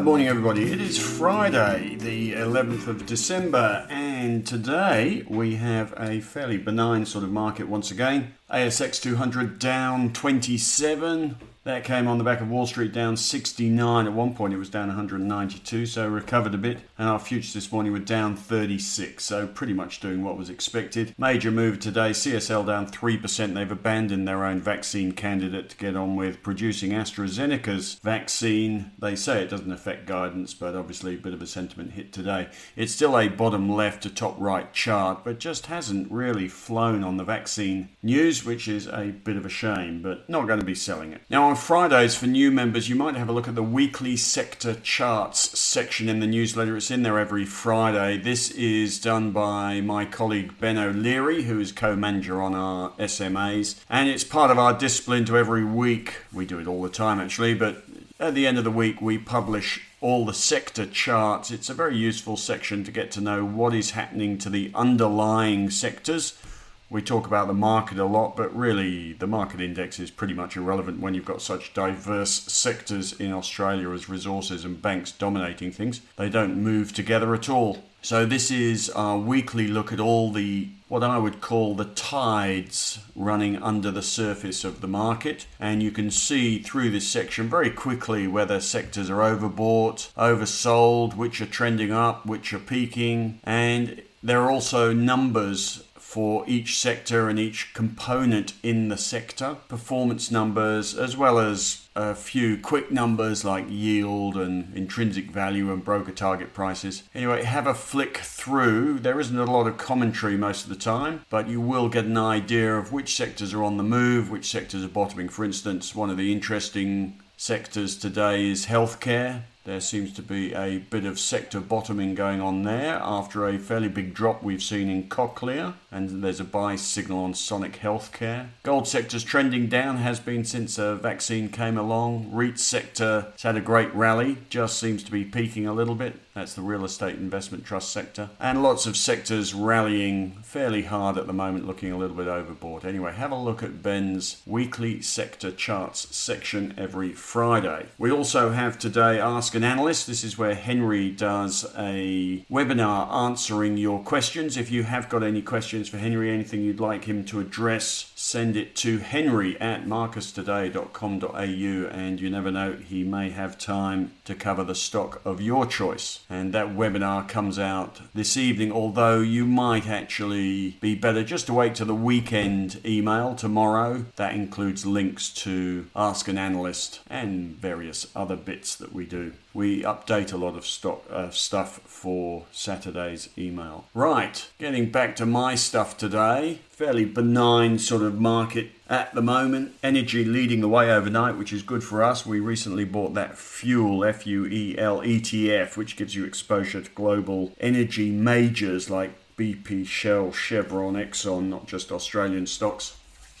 Good morning, everybody. It is Friday, the 11th of December, and today we have a fairly benign sort of market once again. ASX 200 down 27, that came on the back of Wall Street down 69. At one point, it was down 192, so recovered a bit. And our futures this morning were down 36, so pretty much doing what was expected. Major move today CSL down 3%. They've abandoned their own vaccine candidate to get on with producing AstraZeneca's vaccine. They say it doesn't affect guidance, but obviously a bit of a sentiment hit today. It's still a bottom left to top right chart, but just hasn't really flown on the vaccine news, which is a bit of a shame, but not going to be selling it. Now, on Fridays, for new members, you might have a look at the weekly sector charts section in the newsletter. It's in there every Friday. This is done by my colleague Ben O'Leary, who is co manager on our SMAs. And it's part of our discipline to every week. We do it all the time, actually, but at the end of the week, we publish all the sector charts. It's a very useful section to get to know what is happening to the underlying sectors we talk about the market a lot, but really the market index is pretty much irrelevant when you've got such diverse sectors in Australia as resources and banks dominating things. They don't move together at all. So this is our weekly look at all the what I would call the tides running under the surface of the market. And you can see through this section very quickly whether sectors are overbought, oversold, which are trending up, which are peaking, and there are also numbers for each sector and each component in the sector, performance numbers, as well as a few quick numbers like yield and intrinsic value and broker target prices. Anyway, have a flick through. There isn't a lot of commentary most of the time, but you will get an idea of which sectors are on the move, which sectors are bottoming. For instance, one of the interesting sectors today is healthcare. There seems to be a bit of sector bottoming going on there after a fairly big drop we've seen in Cochlear, and there's a buy signal on Sonic Healthcare. Gold sector's trending down, has been since a vaccine came along. REIT sector has had a great rally, just seems to be peaking a little bit. That's the real estate investment trust sector. And lots of sectors rallying fairly hard at the moment, looking a little bit overbought. Anyway, have a look at Ben's weekly sector charts section every Friday. We also have today Ask an Analyst. This is where Henry does a webinar answering your questions. If you have got any questions for Henry, anything you'd like him to address, send it to henry at marcustoday.com.au and you never know, he may have time to cover the stock of your choice and that webinar comes out this evening. Although you might actually be better just to wait to the weekend email tomorrow. That includes links to Ask an Analyst and various other bits that we do. We update a lot of stock uh, stuff for Saturday's email. Right, getting back to my stuff today. Fairly benign sort of market at the moment. Energy leading the way overnight, which is good for us. We recently bought that Fuel, F U E L ETF, which gives you exposure to global energy majors like BP, Shell, Chevron, Exxon, not just Australian stocks.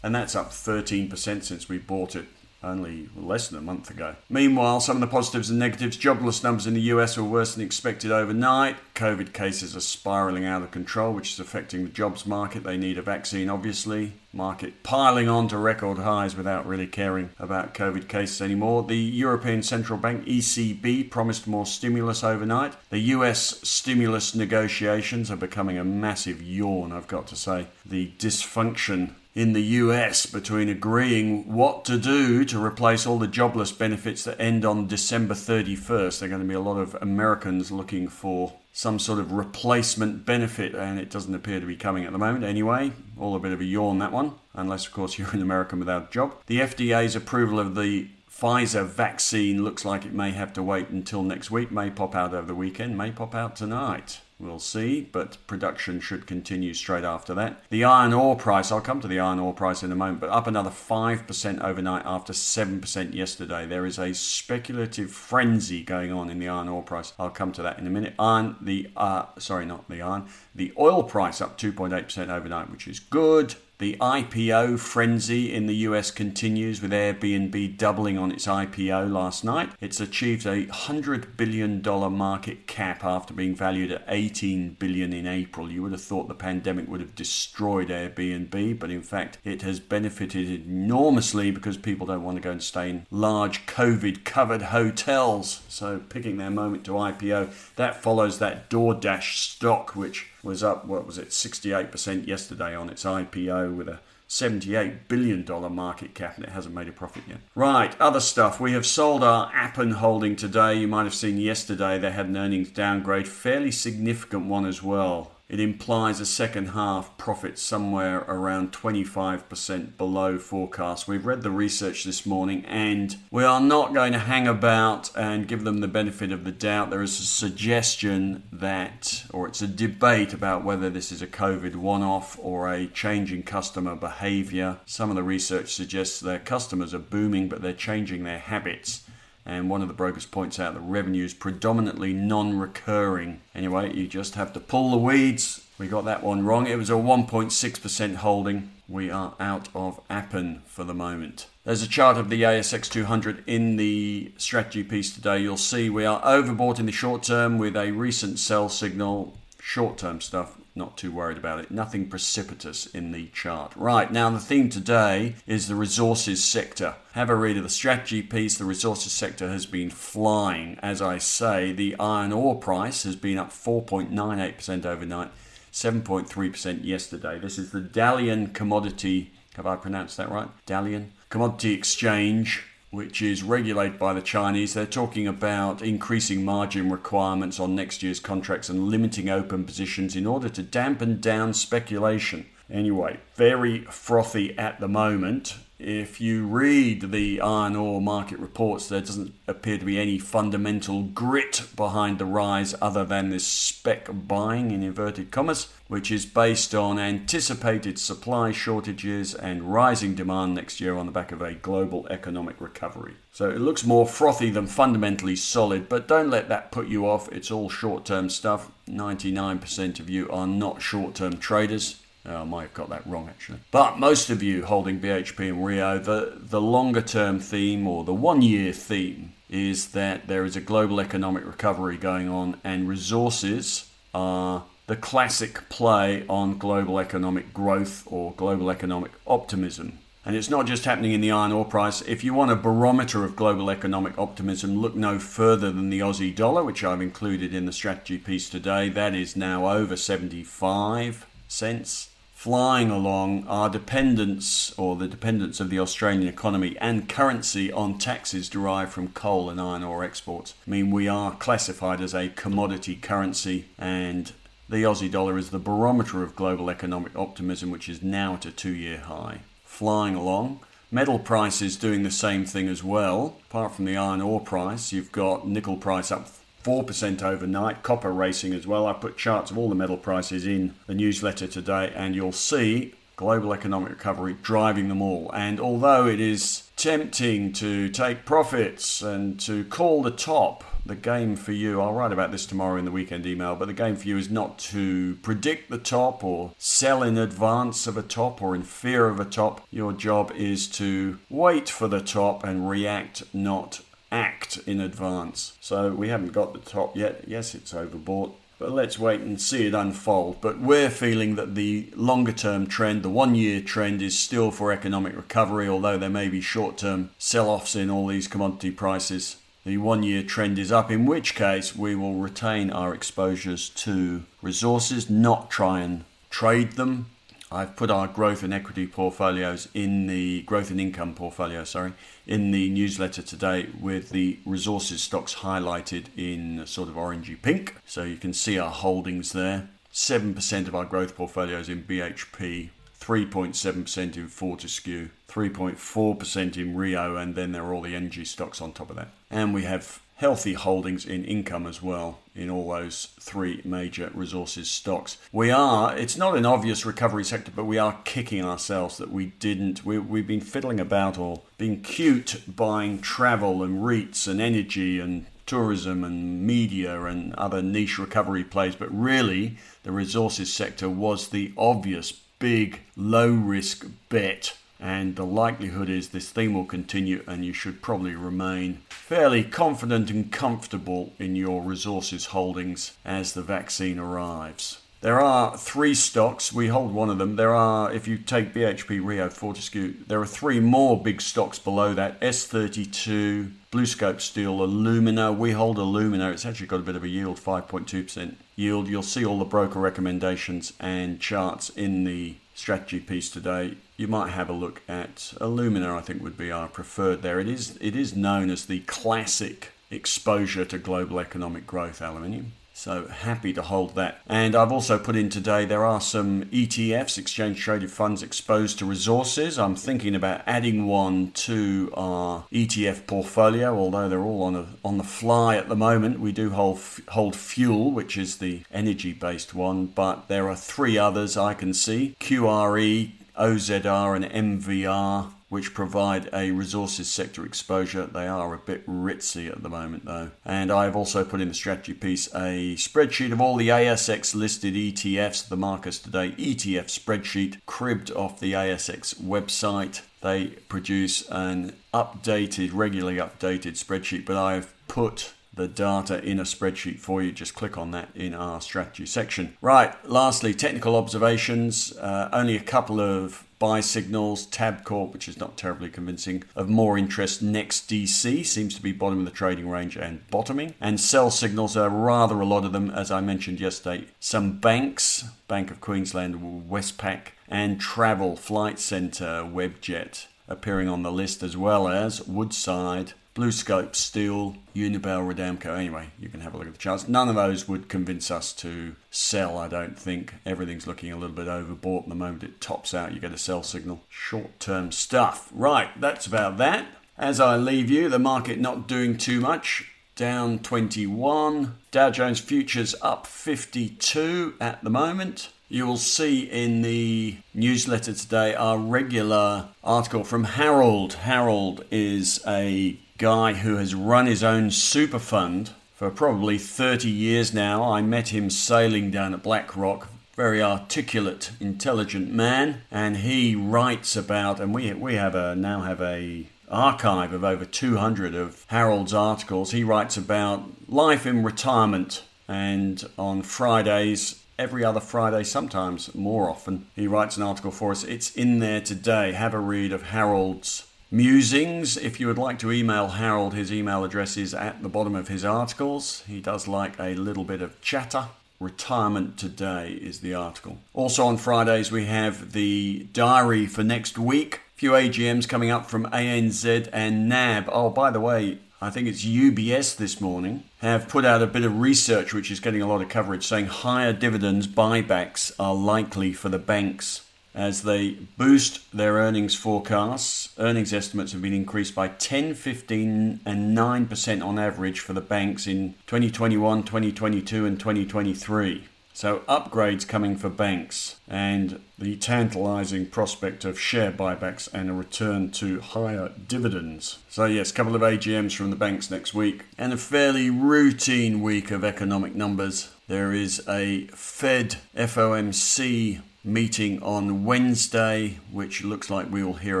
And that's up 13% since we bought it only less than a month ago. Meanwhile, some of the positives and negatives jobless numbers in the US were worse than expected overnight. COVID cases are spiraling out of control, which is affecting the jobs market. They need a vaccine, obviously. Market piling on to record highs without really caring about COVID cases anymore. The European Central Bank, ECB, promised more stimulus overnight. The US stimulus negotiations are becoming a massive yawn, I've got to say. The dysfunction in the US between agreeing what to do to replace all the jobless benefits that end on December 31st. There are going to be a lot of Americans looking for some sort of replacement benefit, and it doesn't appear to be coming at the moment anyway. All a bit of a yawn, that one, unless, of course, you're an American without a job. The FDA's approval of the Pfizer vaccine looks like it may have to wait until next week, may pop out over the weekend, may pop out tonight. We'll see, but production should continue straight after that. The iron ore price, I'll come to the iron ore price in a moment, but up another 5% overnight after 7% yesterday. There is a speculative frenzy going on in the iron ore price. I'll come to that in a minute. Iron, the, uh, sorry, not the iron, the oil price up 2.8% overnight, which is good. The IPO frenzy in the US continues with Airbnb doubling on its IPO last night. It's achieved a $100 billion market cap after being valued at 18 billion in April. You would have thought the pandemic would have destroyed Airbnb, but in fact, it has benefited enormously because people don't want to go and stay in large COVID covered hotels. So, picking their moment to IPO, that follows that DoorDash stock, which was up, what was it, 68% yesterday on its IPO with a $78 billion market cap and it hasn't made a profit yet. Right, other stuff. We have sold our Appen holding today. You might have seen yesterday they had an earnings downgrade, fairly significant one as well it implies a second half profit somewhere around 25% below forecast. We've read the research this morning and we are not going to hang about and give them the benefit of the doubt. There is a suggestion that, or it's a debate about whether this is a COVID one off or a change in customer behavior. Some of the research suggests their customers are booming, but they're changing their habits and one of the brokers points out that revenue is predominantly non recurring. Anyway, you just have to pull the weeds. We got that one wrong. It was a 1.6% holding. We are out of Appen for the moment. There's a chart of the ASX 200 in the strategy piece today. You'll see we are overbought in the short term with a recent sell signal. Short term stuff not too worried about it. Nothing precipitous in the chart. Right, now the theme today is the resources sector. Have a read of the strategy piece. The resources sector has been flying. As I say, the iron ore price has been up 4.98% overnight, 7.3% yesterday. This is the Dalian Commodity, have I pronounced that right? Dalian Commodity Exchange which is regulated by the Chinese. They're talking about increasing margin requirements on next year's contracts and limiting open positions in order to dampen down speculation. Anyway, very frothy at the moment. If you read the iron ore market reports, there doesn't appear to be any fundamental grit behind the rise other than this spec buying in inverted commas, which is based on anticipated supply shortages and rising demand next year on the back of a global economic recovery. So it looks more frothy than fundamentally solid, but don't let that put you off. It's all short term stuff. 99% of you are not short term traders. Uh, I might have got that wrong actually. But most of you holding BHP and Rio, the, the longer term theme or the one year theme is that there is a global economic recovery going on and resources are the classic play on global economic growth or global economic optimism. And it's not just happening in the iron ore price. If you want a barometer of global economic optimism, look no further than the Aussie dollar, which I've included in the strategy piece today. That is now over 75 cents flying along our dependence or the dependence of the Australian economy and currency on taxes derived from coal and iron ore exports. I mean, we are classified as a commodity currency and the Aussie dollar is the barometer of global economic optimism, which is now at a two year high. Flying along. Metal prices doing the same thing as well. Apart from the iron ore price, you've got nickel price up 4% overnight, copper racing as well. I put charts of all the metal prices in the newsletter today, and you'll see global economic recovery driving them all. And although it is tempting to take profits and to call the top, the game for you, I'll write about this tomorrow in the weekend email, but the game for you is not to predict the top or sell in advance of a top or in fear of a top. Your job is to wait for the top and react, not act in advance. So we haven't got the top yet. Yes, it's overbought. But let's wait and see it unfold. But we're feeling that the longer term trend, the one year trend, is still for economic recovery, although there may be short term sell offs in all these commodity prices. The one year trend is up, in which case we will retain our exposures to resources, not try and trade them, I've put our growth and equity portfolios in the growth and income portfolio, sorry, in the newsletter today with the resources stocks highlighted in sort of orangey pink. So you can see our holdings there. 7% of our growth portfolios in BHP, 3.7% in Fortescue, 3.4% in Rio, and then there are all the energy stocks on top of that. And we have healthy holdings in income as well in all those three major resources stocks. We are, it's not an obvious recovery sector, but we are kicking ourselves that we didn't, we, we've been fiddling about or being cute buying travel and REITs and energy and tourism and media and other niche recovery plays, but really the resources sector was the obvious big, low risk bet. And the likelihood is this theme will continue, and you should probably remain fairly confident and comfortable in your resources holdings as the vaccine arrives. There are three stocks. We hold one of them. There are, if you take BHP, Rio, Fortescue, there are three more big stocks below that S32, BlueScope Steel, Alumina. We hold Alumina. It's actually got a bit of a yield, 5.2% yield. You'll see all the broker recommendations and charts in the strategy piece today. You might have a look at Alumina, I think would be our preferred there. It is, it is known as the classic exposure to global economic growth aluminium. So happy to hold that. And I've also put in today there are some ETFs, exchange traded funds exposed to resources. I'm thinking about adding one to our ETF portfolio, although they're all on a, on the fly at the moment. We do hold hold fuel, which is the energy based one, but there are three others I can see: QRE, OZR, and MVR which provide a resources sector exposure. They are a bit ritzy at the moment, though. And I've also put in the strategy piece a spreadsheet of all the ASX listed ETFs, the Marcus Today ETF spreadsheet, cribbed off the ASX website. They produce an updated, regularly updated spreadsheet, but I've put the data in a spreadsheet for you. Just click on that in our strategy section. Right, lastly, technical observations. Uh, only a couple of buy signals. Tabcorp, which is not terribly convincing, of more interest. NEXTDC seems to be bottom of the trading range and bottoming. And sell signals are rather a lot of them, as I mentioned yesterday. Some banks, Bank of Queensland, Westpac, and travel, Flight Centre, Webjet appearing on the list, as well as Woodside, BlueScope, Steel, Unibail, Rodamco. Anyway, you can have a look at the charts. None of those would convince us to sell, I don't think. Everything's looking a little bit overbought. The moment it tops out, you get a sell signal. Short term stuff. Right, that's about that. As I leave you, the market not doing too much. Down 21. Dow Jones futures up 52 at the moment. You will see in the newsletter today our regular article from Harold. Harold is a guy who has run his own super fund for probably 30 years now. I met him sailing down at Black Rock. Very articulate, intelligent man, and he writes about, and we we have a now have a archive of over 200 of Harold's articles. He writes about life in retirement, and on Fridays every other Friday, sometimes more often. He writes an article for us. It's in there today. Have a read of Harold's musings. If you would like to email Harold, his email address is at the bottom of his articles. He does like a little bit of chatter. Retirement Today is the article. Also on Fridays, we have the diary for next week. A few AGMs coming up from ANZ and NAB. Oh, by the way, I think it's UBS this morning, have put out a bit of research which is getting a lot of coverage saying higher dividends buybacks are likely for the banks as they boost their earnings forecasts. Earnings estimates have been increased by 10, 15, and 9% on average for the banks in 2021, 2022, and 2023. So, upgrades coming for banks and the tantalizing prospect of share buybacks and a return to higher dividends. So, yes, a couple of AGMs from the banks next week and a fairly routine week of economic numbers. There is a Fed FOMC meeting on Wednesday, which looks like we will hear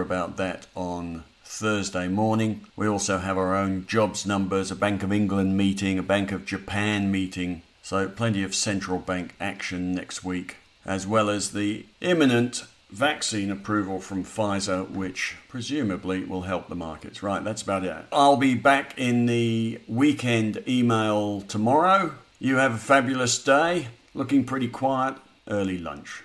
about that on Thursday morning. We also have our own jobs numbers, a Bank of England meeting, a Bank of Japan meeting. So, plenty of central bank action next week, as well as the imminent vaccine approval from Pfizer, which presumably will help the markets. Right, that's about it. I'll be back in the weekend email tomorrow. You have a fabulous day. Looking pretty quiet. Early lunch.